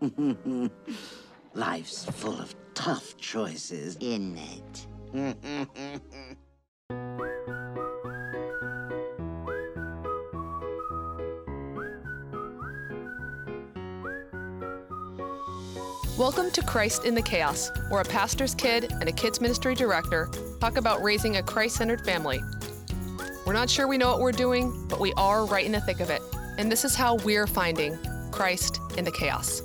Life's full of tough choices, isn't it? Welcome to Christ in the Chaos, where a pastor's kid and a kids ministry director talk about raising a Christ centered family. We're not sure we know what we're doing, but we are right in the thick of it. And this is how we're finding Christ in the chaos.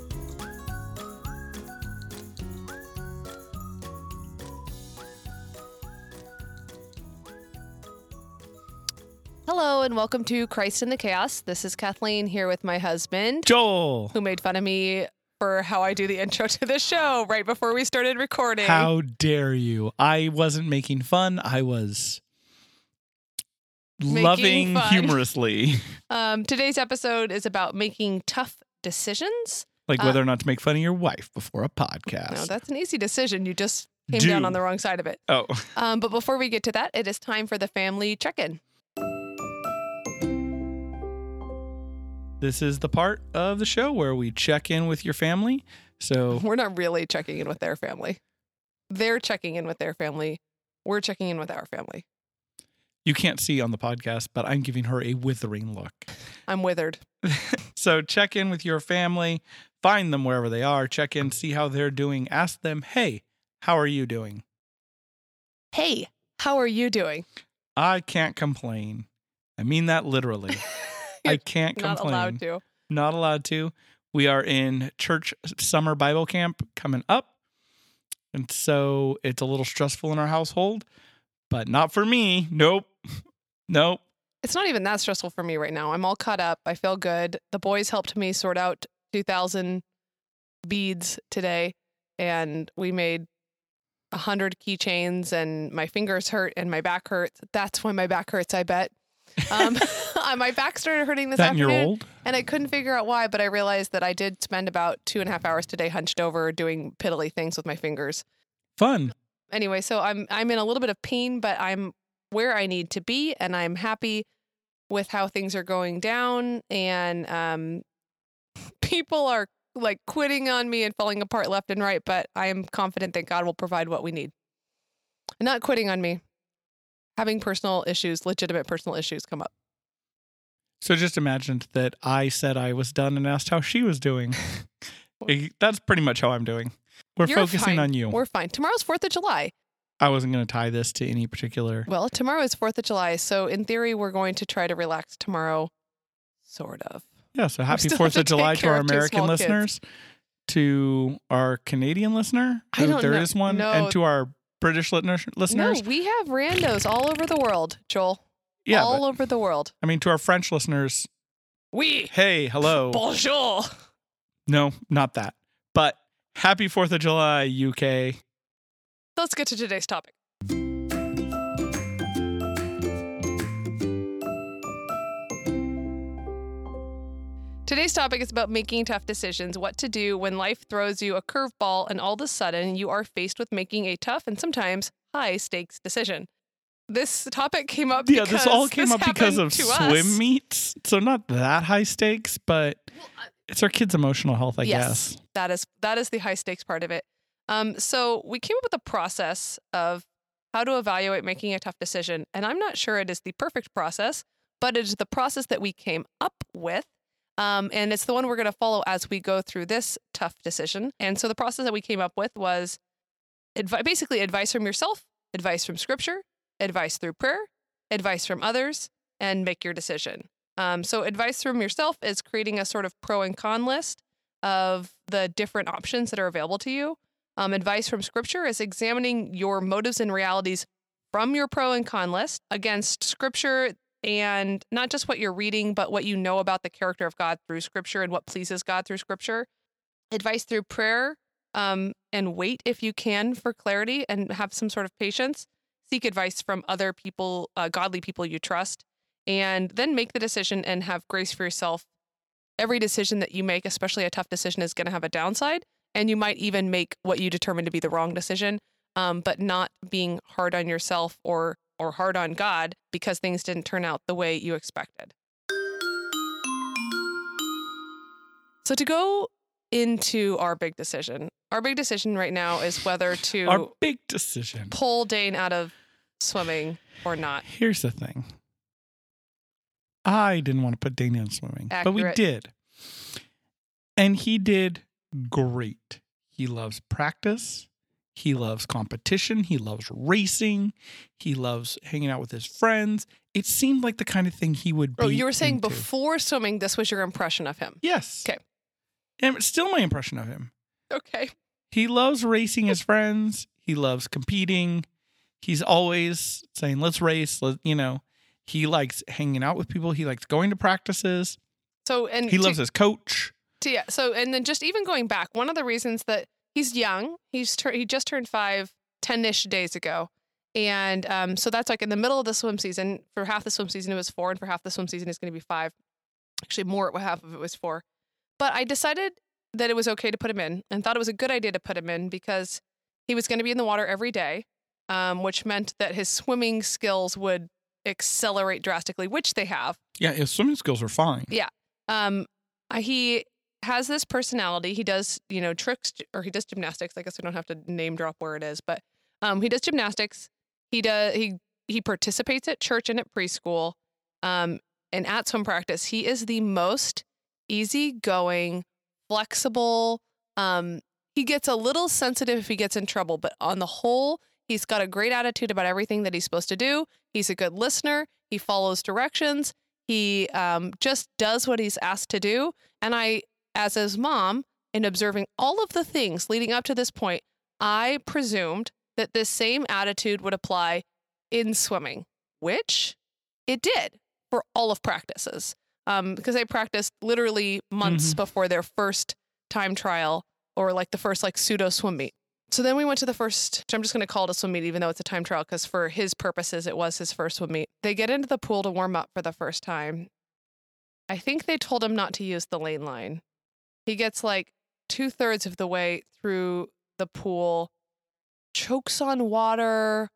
Hello, and welcome to Christ in the Chaos. This is Kathleen here with my husband, Joel, who made fun of me for how I do the intro to the show right before we started recording. how dare you? I wasn't making fun. I was Making loving fun. humorously, Um, today's episode is about making tough decisions. like Uh, whether or not to make fun of your wife before a podcast. No, that's an easy decision. You just came down on the wrong side of it. oh, Um, but before we get to that, it is time for the family check in. This is the part of the show where we check in with your family. So We're not really checking in with their family, they're checking in with their family. We're checking in with our family. you can't see on the podcast, but I'm giving her a withering look. I'm withered. So check in with your family, find them wherever they are, check in, see how they're doing, ask them, hey, how are you doing? Hey, how are you doing? I can't complain. I mean that literally. I can't Not complain. allowed to. Not allowed to. We are in church summer Bible camp coming up. And so it's a little stressful in our household, but not for me. Nope. Nope. It's not even that stressful for me right now. I'm all caught up. I feel good. The boys helped me sort out 2,000 beads today, and we made 100 keychains, and my fingers hurt and my back hurts. That's why my back hurts, I bet. Um, my back started hurting this that and afternoon, you're old? and I couldn't figure out why, but I realized that I did spend about two and a half hours today hunched over doing piddly things with my fingers Fun. anyway, so I'm I'm in a little bit of pain, but I'm where I need to be, and I'm happy with how things are going down. And um, people are like quitting on me and falling apart left and right, but I am confident that God will provide what we need. Not quitting on me, having personal issues, legitimate personal issues come up. So just imagined that I said I was done and asked how she was doing. That's pretty much how I'm doing. We're You're focusing fine. on you. We're fine. Tomorrow's Fourth of July. I wasn't going to tie this to any particular. Well, tomorrow is Fourth of July, so in theory, we're going to try to relax tomorrow, sort of. Yeah, so happy 4th of July to our care of two American small kids. listeners, to our Canadian listener, I who there know- is one, no. and to our British listeners. No, we have randos all over the world, Joel. yeah, all but, over the world. I mean, to our French listeners, We hey, hello. bonjour. no, not that. But happy 4th of July, UK. Let's get to today's topic. Today's topic is about making tough decisions, what to do when life throws you a curveball and all of a sudden you are faced with making a tough and sometimes high stakes decision. This topic came up Yeah, because this all came up because of to swim us. meets. So not that high stakes, but it's our kids' emotional health, I yes, guess. that is that is the high stakes part of it. Um, so we came up with a process of how to evaluate making a tough decision, and I'm not sure it is the perfect process, but it is the process that we came up with. Um, and it's the one we're going to follow as we go through this tough decision. And so the process that we came up with was advi- basically advice from yourself, advice from scripture, advice through prayer, advice from others, and make your decision. Um, so advice from yourself is creating a sort of pro and con list of the different options that are available to you. Um, advice from scripture is examining your motives and realities from your pro and con list against scripture and not just what you're reading, but what you know about the character of God through scripture and what pleases God through scripture. Advice through prayer um, and wait if you can for clarity and have some sort of patience. Seek advice from other people, uh, godly people you trust, and then make the decision and have grace for yourself. Every decision that you make, especially a tough decision, is going to have a downside. And you might even make what you determine to be the wrong decision, um, but not being hard on yourself or or hard on God because things didn't turn out the way you expected. So to go into our big decision. Our big decision right now is whether to Our big decision. pull Dane out of swimming or not. Here's the thing. I didn't want to put Dane in swimming, but we did. And he did great. He loves practice. He loves competition. He loves racing. He loves hanging out with his friends. It seemed like the kind of thing he would oh, be. Oh, you were saying into. before swimming, this was your impression of him. Yes. Okay. And it's still my impression of him. Okay. He loves racing his friends. He loves competing. He's always saying, "Let's race." Let, you know, he likes hanging out with people. He likes going to practices. So and He to- loves his coach. to- yeah. So and then just even going back, one of the reasons that he's young, he's tur- he just turned five 10-ish days ago. And um, so that's like in the middle of the swim season. For half the swim season, it was four, and for half the swim season, it's going to be five. Actually, more. What half of it was four. But I decided that it was okay to put him in, and thought it was a good idea to put him in because he was going to be in the water every day, um, which meant that his swimming skills would accelerate drastically, which they have. Yeah, his swimming skills are fine. Yeah. Um he has this personality. He does you know tricks or he does gymnastics. I guess i don't have to name drop where it is but um he does gymnastics. He does he he participates at church and at preschool um and at swim practice. He is the most easygoing flexible um he gets a little sensitive if he gets in trouble but on the whole he's got a great attitude about everything that he's supposed to do. He's a good listener. He follows directions. He um, just does what he's asked to do. And I, as his mom, in observing all of the things leading up to this point, I presumed that this same attitude would apply in swimming, which it did for all of practices. Um, because they practiced literally months Mhm. before their first time trial or like the first like pseudo swim meet. So then we went to the first, which I'm just going to call it a swim meet, even though it's a time trial, because for his purposes, it was his first swim meet. They get into the pool to warm up for the first time. I think they told him not to use the lane line. He gets like two thirds of the way through the pool, chokes on water,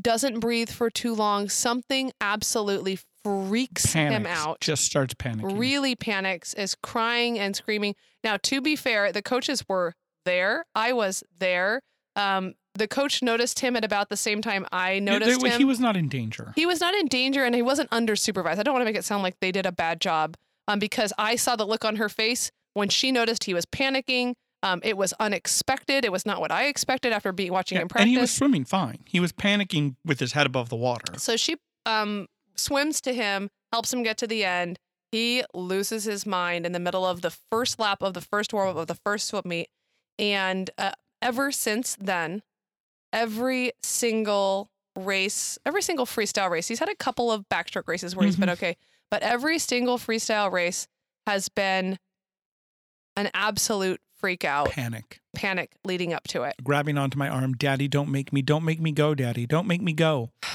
doesn't breathe for too long. Something absolutely freaks him out Just starts panicking. really panics, is crying and screaming. Now, to be fair, the coaches were there. I was there. Um, the coach noticed him at about the same time I noticed there- him. He was not in danger. He was not in danger and he wasn't under supervised. I don't want to make it sound like they did a bad job um, because I saw the look on her face when she noticed he was panicking. Um, it was unexpected. It was not what I expected after being watching Yeah, him practice. and he was swimming fine. He was panicking with his head above the water. So she um, swims to him, helps him get to the end. He loses his mind in the middle of the first lap of the first warm up of the first swim meet. And uh, ever since then, every single race, every single freestyle race, he's had a couple of backstroke races where he's been okay, but every single freestyle race has been an absolute freak out, Panic. panic leading up to it. Grabbing onto my arm, Daddy, don't make me, don't make me go, Daddy, don't make me go.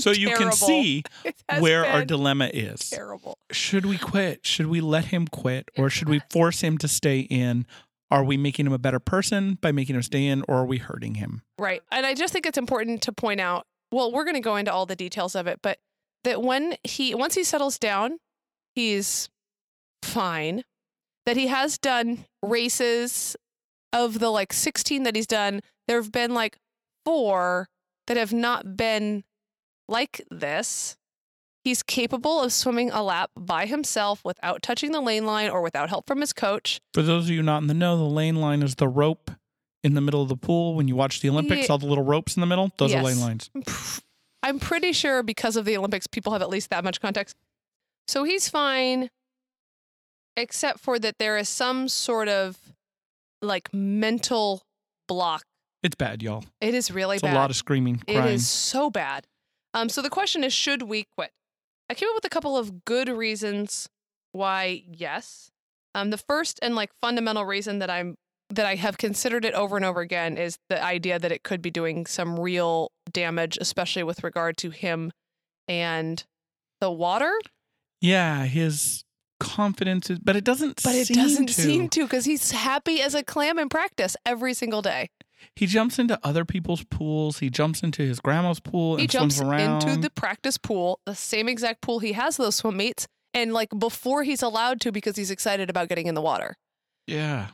So you can see where our dilemma is. terrible. Should we quit? Should we let him quit? Or should we force him to stay in? Are we making him a better person by making him stay in, or are we hurting him? Right. And I just think it's important to point out, well, we're going to go into all the details of it, but that when he once he settles down, he's fine. That he has done races of the like 16 that he's done, there have been like 4 that have not been like this. He's capable of swimming a lap by himself without touching the lane line or without help from his coach. For those of you not in the know, the lane line is the rope in the middle of the pool. When you watch the Olympics, Yeah. all the little ropes in the middle, those are lane lines. I'm pretty sure because of the Olympics, people have at least that much context. So he's fine, except for that there is some sort of like mental block. It's bad, y'all. It is really It's bad. a lot of screaming, It crying. is so bad. Um, so the question is, should we quit? I came up with a couple of good reasons why yes. Um, the first and like fundamental reason that I'm that I have considered it over and over again is the idea that it could be doing some real damage, especially with regard to him and the water. Yeah, his confidence is, but it doesn't. But it seem doesn't to. seem to because he's happy as a clam in practice every single day. He jumps into other people's pools. He jumps into his grandma's pool and He jumps swims around. into the practice pool, the same exact pool he has those swim meets, and like before he's allowed to because he's excited about getting in the water. Yeah.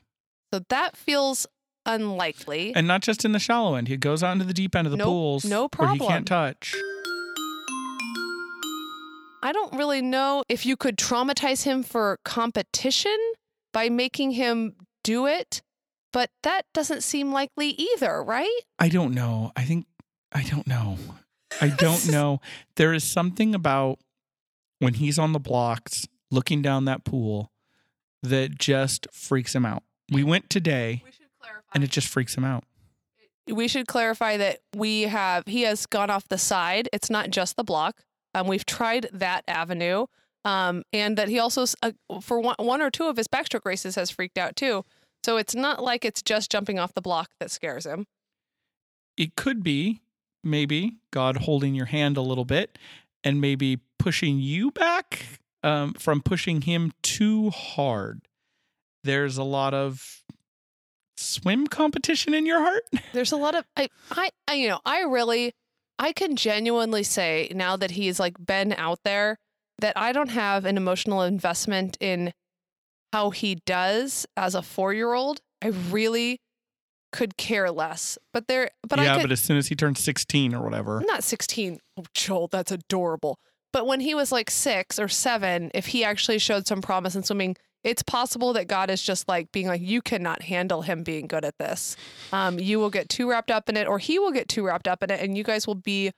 So that feels unlikely. And not just in the shallow end. He goes out into the deep end of the Nope, pools no where he can't touch. I don't really know if you could traumatize him for competition by making him do it, but that doesn't seem likely either, right? I don't know. I think I don't know. I don't know. There is something about when he's on the blocks looking down that pool that just freaks him out. We went today We and it just freaks him out. we should clarify that we have he has gone off the side. It's not just the block. Um, we've tried that avenue, um, and that he also uh, for one, one or two of his backstroke races has freaked out too. So it's not like it's just jumping off the block that scares him. It could be maybe God holding your hand a little bit and maybe pushing you back um, from pushing him too hard. There's a lot of swim competition in your heart. There's a lot of I, I I you know I really I can genuinely say now that he's like been out there that I don't have an emotional investment in how he does as a four year old. I really could care less. But there but yeah, I could but as soon as he turns 16 or whatever, not 16. Oh, Joel, that's adorable. But when he was like six or seven, if he actually showed some promise in swimming, it's possible that God is just like being like, you cannot handle him being good at this. Um, you will get too wrapped up in it, or he will get too wrapped up in it, and you guys will be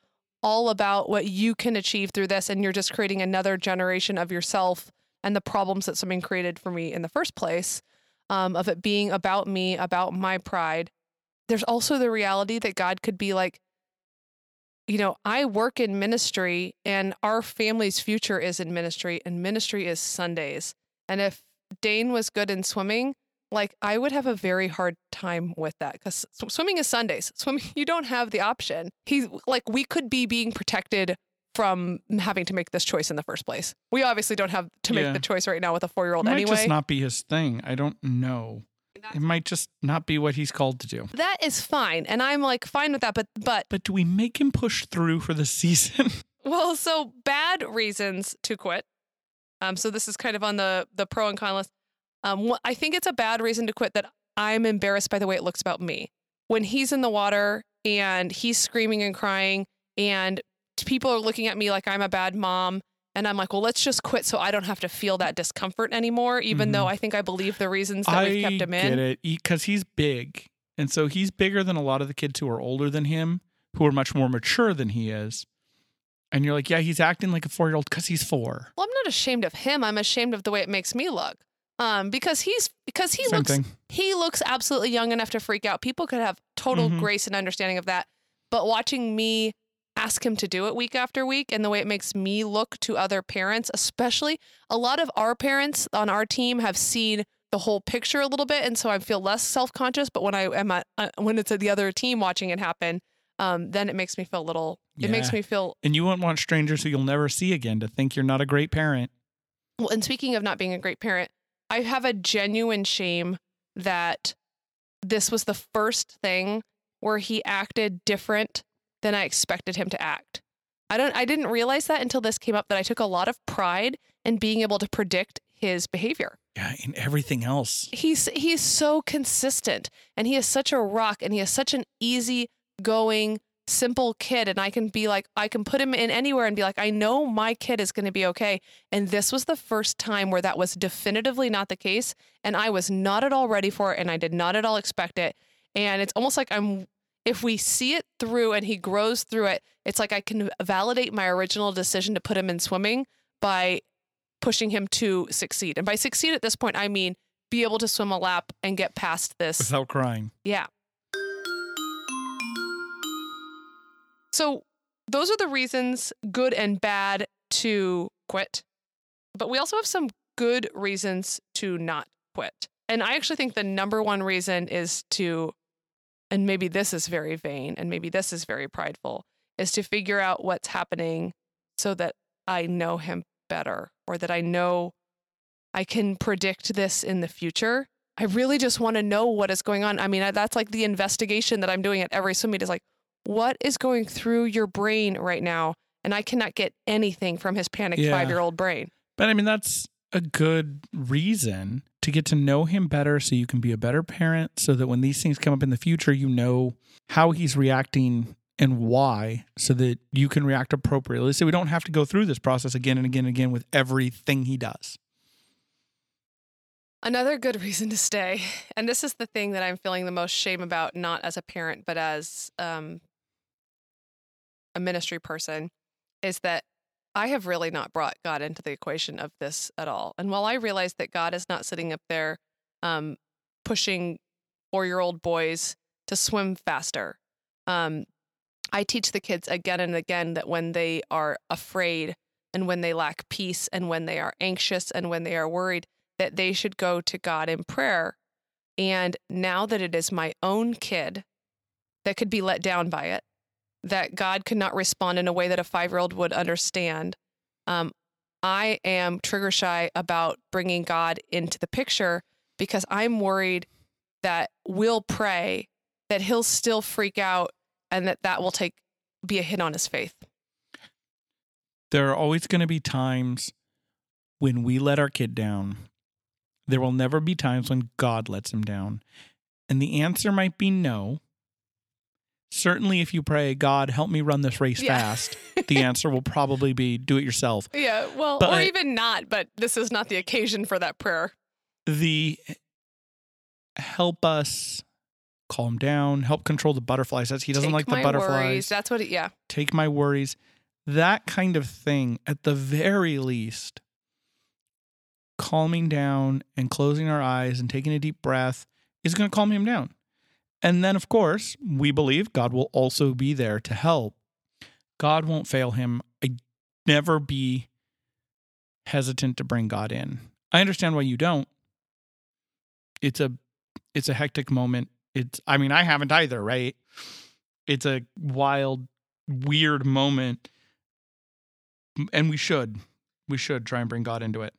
all about what you can achieve through this. And you're just creating another generation of yourself and the problems that swimming created for me in the first place, um, of it being about me, about my pride. There's also the reality that God could be like, you know, I work in ministry and our family's future is in ministry and ministry is Sundays. And if Dane was good in swimming, like I would have a very hard time with that because swimming is Sundays. Swimming, you don't have the option. He's like, we could be being protected from having to make this choice in the first place. We obviously don't have to make Yeah. the choice right now with a four year it old might anyway. just not be his thing. I don't know. It might just not be what he's called to do. that is fine. And I'm like fine with that. But, but But do we make him push through for the season? Well, so bad reasons to quit. Um, so this is kind of on the the pro and con list. Um, I think it's a bad reason to quit that I'm embarrassed by the way it looks about me when he's in the water and he's screaming and crying and people are looking at me like I'm a bad mom. And I'm like, well, let's just quit so I don't have to feel that discomfort anymore, even though I think I believe the reasons that I we've kept him get in. it because he's big, and so he's bigger than a lot of the kids who are older than him, who are much more mature than he is. And you're like, yeah, he's acting like a four year old because he's four. Well, I'm not ashamed of him. I'm ashamed of the way it makes me look. Um, because he's because he Same looks thing. he looks absolutely young enough to freak out. People could have total Mhm. grace and understanding of that. But watching me ask him to do it week after week and the way it makes me look to other parents, especially a lot of our parents on our team have seen the whole picture a little bit and so I feel less self-conscious, but when I am at, uh, when it's at the other team watching it happen, um, then it makes me feel a little it makes me feel And you wouldn't want strangers who you'll never see again to think you're not a great parent. Well, and speaking of not being a great parent, I have a genuine shame that this was the first thing where he acted different than I expected him to act. I don't I didn't realize that until this came up that I took a lot of pride in being able to predict his behavior. Yeah, and everything else. He's he's so consistent and he is such a rock and he is such an easy going simple kid and I can be like I can put him in anywhere and be like I know my kid is going to be okay and this was the first time where that was definitively not the case and I was not at all ready for it and I did not at all expect it and it's almost like I'm if we see it through and he grows through it it's like I can validate my original decision to put him in swimming by pushing him to succeed and by succeed at this point I mean be able to swim a lap and get past this Without crying. yeah. So those are the reasons, good and bad, to quit. But we also have some good reasons to not quit. And I actually think the number one reason is to, and maybe this is very vain and maybe this is very prideful, is to figure out what's happening so that I know him better or that I know I can predict this in the future. I really just want to know what is going on. I mean, that's like the investigation that I'm doing at every swim meet is like, what is going through your brain right now? And I cannot get anything from his panicked Yeah. five year old brain. But I mean, that's a good reason to get to know him better so you can be a better parent so that when these things come up in the future, you know how he's reacting and why so that you can react appropriately. So we don't have to go through this process again and again and again with everything he does. Another good reason to stay, and this is the thing that I'm feeling the most shame about, not as a parent, but as um, a ministry person, is that I have really not brought God into the equation of this at all. And while I realize that God is not sitting up there um, pushing four year old boys to swim faster, um, I teach the kids again and again that when they are afraid and when they lack peace and when they are anxious and when they are worried, that they should go to God in prayer. And now that it is my own kid that could be let down by it, that God could not respond in a way that a five year old would understand, um, I am trigger shy about bringing God into the picture because I'm worried that we'll pray that he'll still freak out and that that will take be a hit on his faith. There are always going to be times when we let our kid down there will never be times when God lets him down. And the answer might be no. Certainly, if you pray, God, help me run this race yeah. fast, the answer will probably be do it yourself. Yeah, well, but or even not, but this is not the occasion for that prayer. The help us calm down, help control the butterflies. That's, he doesn't Take like the butterflies. Worries. That's what, it, yeah. Take my worries. That kind of thing, at the very least, calming down and closing our eyes and taking a deep breath is going to calm him down. And then, of course, we believe God will also be there to help. God won't fail him. I never be hesitant to bring God in. I understand why you don't. It's a it's a hectic moment. It's I mean, I haven't either, right? It's a wild, weird moment. And we should. We should try and bring God into it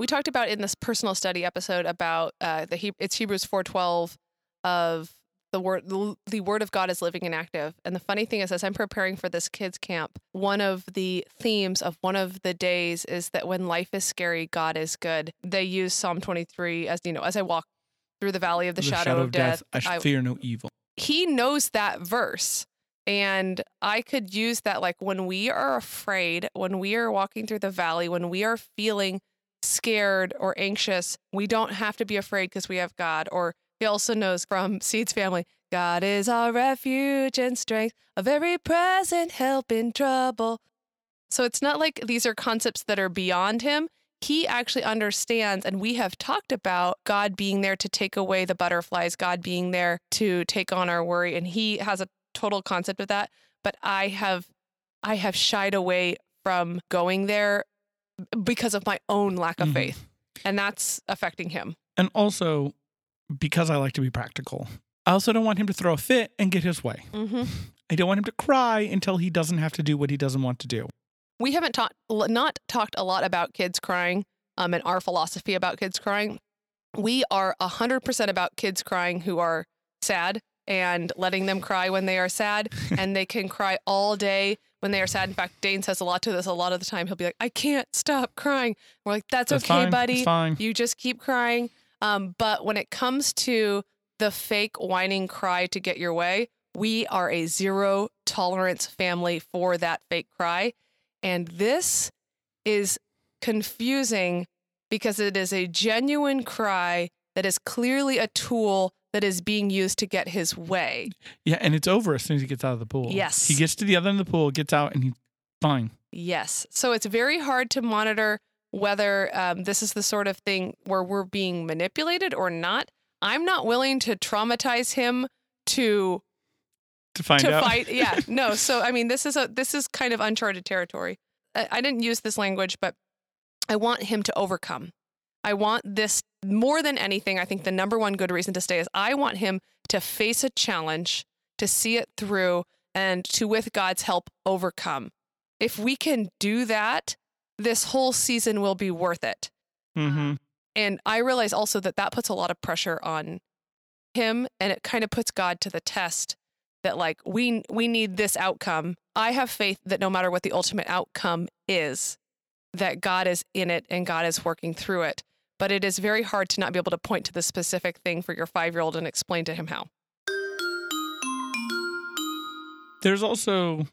we talked about in this personal study episode about uh, the he- it's Hebrews four twelve of the word the word of God is living and active. And the funny thing is, as I'm preparing for this kids camp, one of the themes of one of the days is that when life is scary, God is good. They use Psalm 23 as you know, as I walk through the valley of the, the shadow, shadow, of death, death I, I fear no evil. He knows that verse. And I could use that like when we are afraid, when we are walking through the valley, when we are feeling scared or anxious, we don't have to be afraid because we have God. Or he also knows from Seeds Family, God is our refuge and strength, a very present help in trouble. So it's not like these are concepts that are beyond him. He actually understands, and we have talked about God being there to take away the butterflies, God being there to take on our worry, and he has a total concept of that. But I have, I have shied away from going there because of my own lack of mm-hmm. faith. And that's affecting him. And also because I like to be practical. I also don't want him to throw a fit and get his way. Mm-hmm. I don't want him to cry until he doesn't have to do what he doesn't want to do. We haven't talked not talked a lot about kids crying um, and our philosophy about kids crying. We are 100% about kids crying who are sad and letting them cry when they are sad and they can cry all day when they are sad. In fact, Dane says a lot to this a lot of the time. He'll be like, I can't stop crying. We're like, that's, that's okay, fine. buddy. You just keep crying. Um, but when it comes to the fake whining cry to get your way, we are a zero tolerance family for that fake cry. And this is confusing because it is a genuine cry that is clearly a tool that is being used to get his way. Yeah, and it's over as soon as he gets out of the pool. Yes. He gets to the other end of the pool, gets out, and he's fine. Yes. So it's very hard to monitor whether um, this is the sort of thing where we're being manipulated or not. I'm not willing to traumatize him to to find to out. fight. Yeah, no. So I mean, this is a this is kind of uncharted territory. I, I didn't use this language, but I want him to overcome. I want this more than anything. I think the number one good reason to stay is I want him to face a challenge, to see it through, and to, with God's help, overcome. If we can do that, this whole season will be worth it. Mm-hmm. And I realize also that that puts a lot of pressure on him and it kind of puts God to the test that like we we need this outcome. I have faith that no matter what the ultimate outcome is, that God is in it and God is working through it. But it is very hard to not be able to point to the specific thing for your 5-year-old and explain to him how. There's also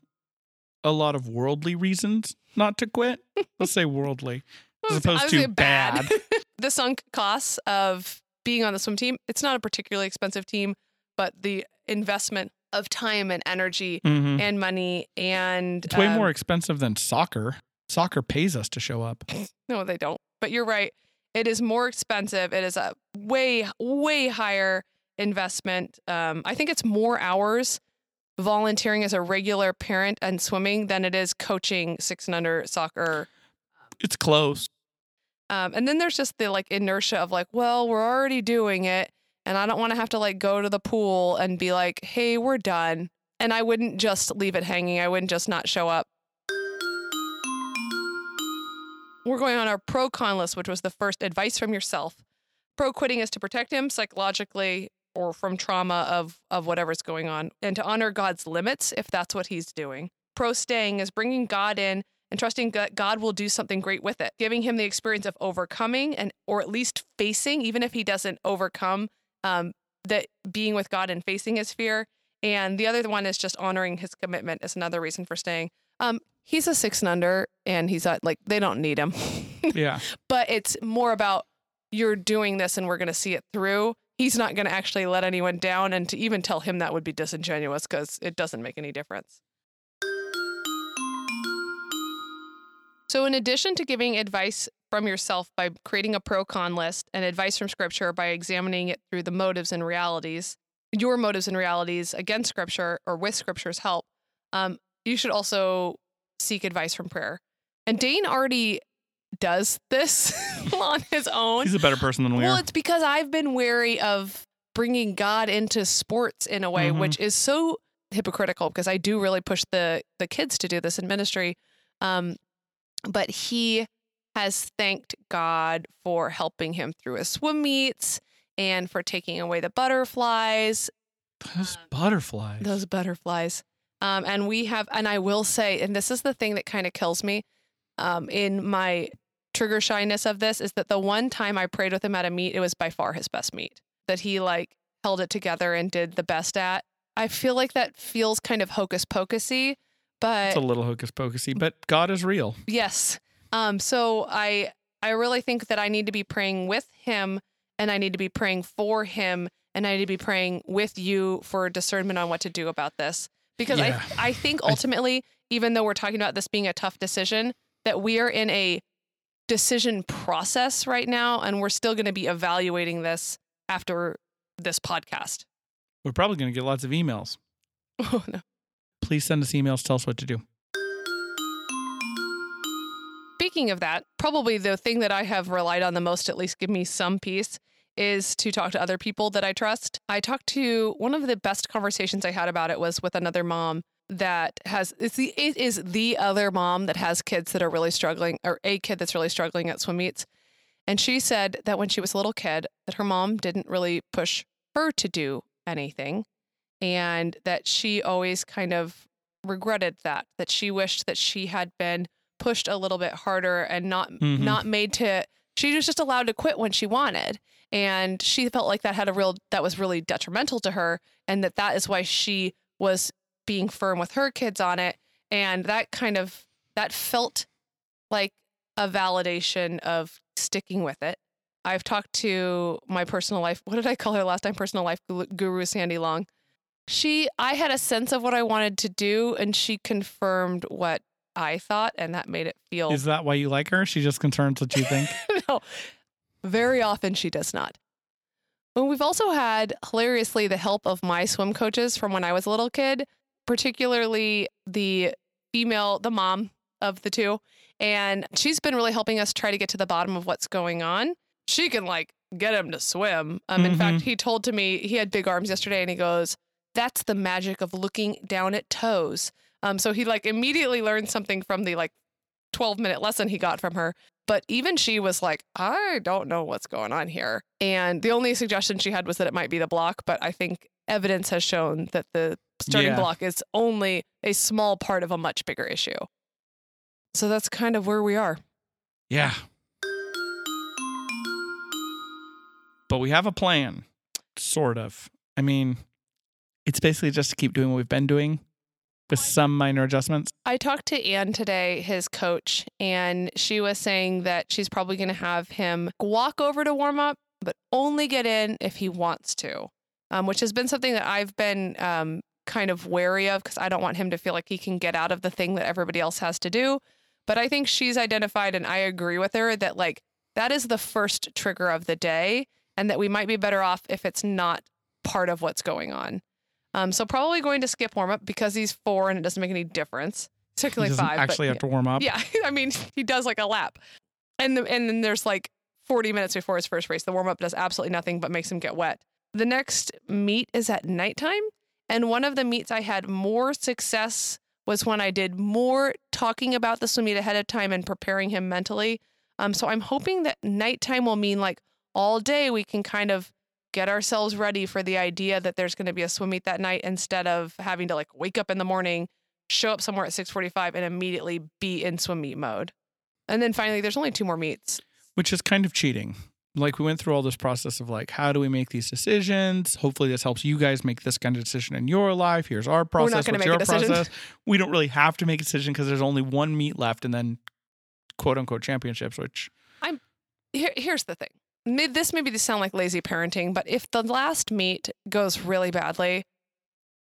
a lot of worldly reasons not to quit. Let's say worldly as opposed to bad. the sunk costs of being on the swim team, it's not a particularly expensive team, but the investment of time and energy Mhm. and money and It's way um, more expensive than soccer. Soccer pays us to show up. No, they don't. But you're right. It is more expensive. It is a way, way higher investment. Um, I think it's more hours volunteering as a regular parent and swimming than it is coaching six and under soccer. It's close. Um, and then there's just the like inertia of like, well, we're already doing it. And I don't want to have to like go to the pool and be like, hey, we're done. And I wouldn't just leave it hanging. I wouldn't just not show up. We're going on our pro con list, which was the first advice from yourself. Pro quitting is to protect him psychologically or from trauma of, of whatever's going on and to honor God's limits if that's what he's doing. Pro staying is bringing God in and trusting that God will do something great with it, giving him the experience of overcoming and or at least facing, even if he doesn't overcome, um, that being with God and facing his fear. And the other one is just honoring his commitment is another reason for staying. Um, he's a six and under, and he's not like they don't need him, Yeah. but it's more about you're doing this and we're going to see it through. He's not going to actually let anyone down, and to even tell him that would be disingenuous because it doesn't make any difference. So, in addition to giving advice from yourself by creating a pro con list and advice from scripture by examining it through the motives and realities, your motives and realities against scripture or with scripture's help, um, you should also seek advice from prayer. And Dane already does this on his own. He's a better person than we Well, are. it's because I've been wary of bringing God into sports in a way, Mhm. which is so hypocritical because I do really push the the kids to do this in ministry. Um, but he has thanked God for helping him through his swim meets and for taking away the butterflies, Those butterflies. those butterflies. Um, and we have, and I will say, and this is the thing that kind of kills me um, in my trigger shyness of this is that the one time I prayed with him at a meet, it was by far his best meet that he like held it together and did the best at. I feel like that feels kind of hocus pocusy, but it's a little hocus pocusy, but God is real. Yes. Um, so I I really think that I need to be praying with him and I need to be praying for him and I need to be praying with you for discernment on what to do about this. Because Yeah. I I think I- ultimately, even though we're talking about this being a tough decision, that we are in a decision process right now and we're still going to be evaluating this after this podcast. We're probably going to get lots of emails. Oh no. Please send us emails. Tell us what to do. Speaking of that, probably the thing that I have relied on the most, at least give me some peace, is to talk to other people that I trust. I talked to one of the best conversations I had about it was with another mom that has it's the it is the other mom that has kids that are really struggling or a kid that's really struggling at swim meets. And she said that when she was a little kid that her mom didn't really push her to do anything and that she always kind of regretted that that she wished that she had been pushed a little bit harder and not Mhm. not made to she was just allowed to quit when she wanted. And she felt like that had a real that was really detrimental to her and that that is why she was being firm with her kids on it. And that kind of that felt like a validation of sticking with it. I've talked to my personal life what did i call her last time? Personal life guru sandy long. She i had a sense of what i wanted to do and she confirmed what i thought and that made it feel Is that why you like her? She just confirms what you think. no, very often she does not. But we've also had hilariously the help of my swim coaches from when I was a little kid, particularly the female, the mom of the two. And she's been really helping us try to get to the bottom of what's going on. She can like get him to swim. Um, in fact, he told to me he had big arms yesterday and he goes, That's the magic of looking down at toes. Um, so he like immediately learned something from the like 12 minute lesson he got from her. But even she was like, I don't know what's going on here. And the only suggestion she had was that it might be the block. But I think evidence has shown that the starting Yeah. block is only a small part of a much bigger issue. So that's kind of where we are. Yeah. But we have a plan, sort of. I mean, it's basically just to keep doing what we've been doing with some minor adjustments. I talked to Anne today, his coach, and she was saying that she's probably going to have him walk over to warm up, but only get in if he wants to, um, which has been something that I've been um, kind of wary of because I don't want him to feel like he can get out of the thing that everybody else has to do. But I think she's identified, and I agree with her, that like that is the first trigger of the day, and that we might be better off if it's not part of what's going on. Um, so probably going to skip warm up because he's four and it doesn't make any difference. He's He technically doesn't five. actually but, have to warm up. yeah, I mean, he does like a lap, and the, and then there's like 40 minutes before his first race. The warm up does absolutely nothing but makes him get wet. The next meet is at nighttime, and one of the meets I had more success was when I did more talking about the swim meet ahead of time and preparing him mentally. Um, so I'm hoping that nighttime will mean like all day we can kind of get ourselves ready for the idea that there's going to be a swim meet that night instead of having to like wake up in the morning show up somewhere at 6:45 and immediately be in swim meet mode. And then finally there's only two more meets. which is kind of cheating. Like we went through all this process of like, how do we make these decisions? Hopefully, this helps you guys make this kind of decision in your life. Here's our process, We're not gonna What's make a decision. process? We don't really have to make a decision because there's only one meet left, and then quote unquote championships. Which I'm Here, here's the thing. May- This maybe to sound like lazy parenting, but if the last meet goes really badly,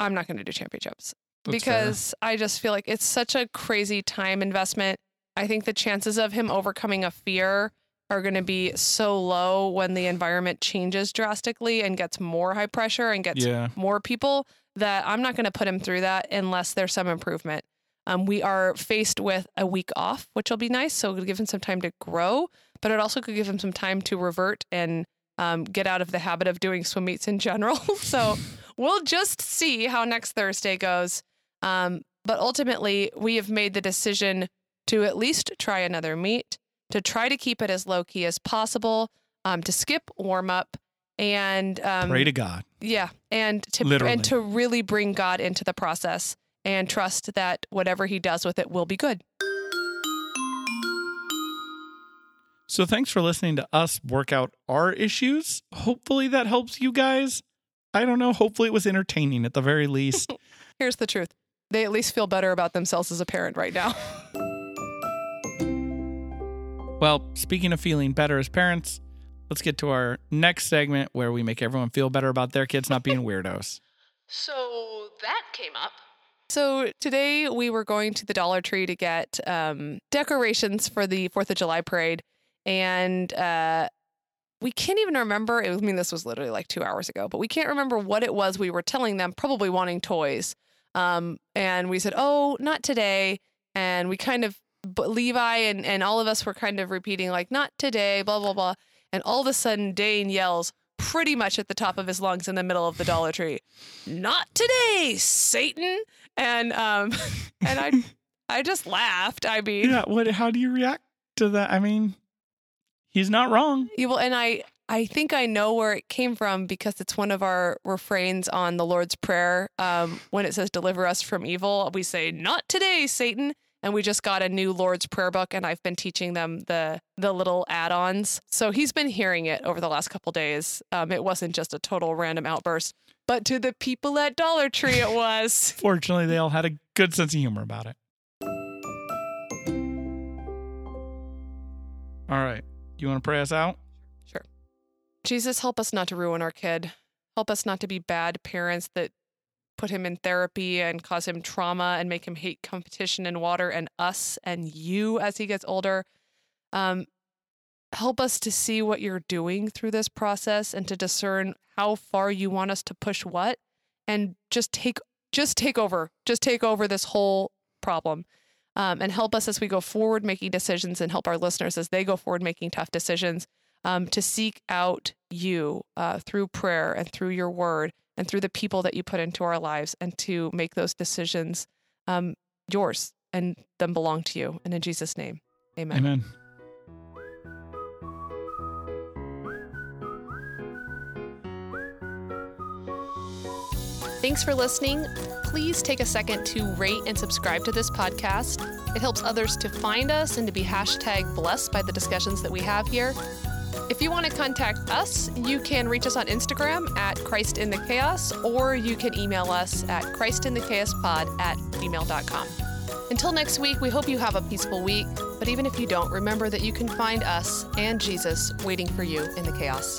I'm not going to do championships that's fair. because I just feel like it's such a crazy time investment. I think the chances of him overcoming a fear are going to be so low when the environment changes drastically and gets more high pressure and gets yeah, more people that I'm not going to put him through that unless there's some improvement. Um, we are faced with a week off, which will be nice. So it'll give him some time to grow, but it also could give him some time to revert and um, get out of the habit of doing swim meets in general. so we'll just see how next Thursday goes. Um, but ultimately, we have made the decision to at least try another meet, to try to keep it as low key as possible, um, to skip warm up, and um, pray to God. yeah, and to Literally. and to really bring God into the process and trust that whatever He does with it will be good. So thanks for listening to us work out our issues. Hopefully that helps you guys. I don't know. Hopefully it was entertaining at the very least. Here's the truth: they at least feel better about themselves as a parent right now. well, speaking of feeling better as parents, let's get to our next segment where we make everyone feel better about their kids not being weirdos. So that came up. So today we were going to the Dollar Tree to get um, decorations for the Fourth of July parade, and uh, we can't even remember. I mean, this was literally like two hours ago, but we can't remember what it was we were telling them. Probably wanting toys, um, and we said, "Oh, not today." And we kind of but Levi and and all of us were kind of repeating like, "Not today," blah blah blah. And all of a sudden, Dane yells pretty much at the top of his lungs in the middle of the Dollar Tree, "Not today, Satan!" And um, and I I just laughed. I mean, yeah, what how do you react to that? I mean, he's not wrong. Well, and I I think I know where it came from because it's one of our refrains on the Lord's Prayer. Um, when it says "Deliver us from evil," we say "Not today, Satan." And we just got a new Lord's Prayer book, and I've been teaching them the the little add-ons. So he's been hearing it over the last couple days. Um, it wasn't just a total random outburst, but to the people at Dollar Tree, it was. Fortunately, they all had a good sense of humor about it. All right. You want to pray us out? Sure. Jesus, help us not to ruin our kid. Help us not to be bad parents that put him in therapy and cause him trauma and make him hate competition and water and us and you as he gets older. Um, help us to see what you're doing through this process and to discern how far you want us to push what and just take just take over just take over this whole problem um, and help us as we go forward making decisions and help our listeners as they go forward making tough decisions um, to seek out you uh, through prayer and through your word and through the people that you put into our lives and to make those decisions um, yours and them belong to you. And in Jesus' name, amen. Amen. Thanks for listening. Please take a second to rate and subscribe to this podcast. It helps others to find us and to be hashtag blessed by the discussions that we have here. If you want to contact us, you can reach us on Instagram at Christ in the Chaos, or you can email us at christinthechaospod at gmail.com. Until next week, we hope you have a peaceful week. But even if you don't, remember that you can find us and Jesus waiting for you in the chaos.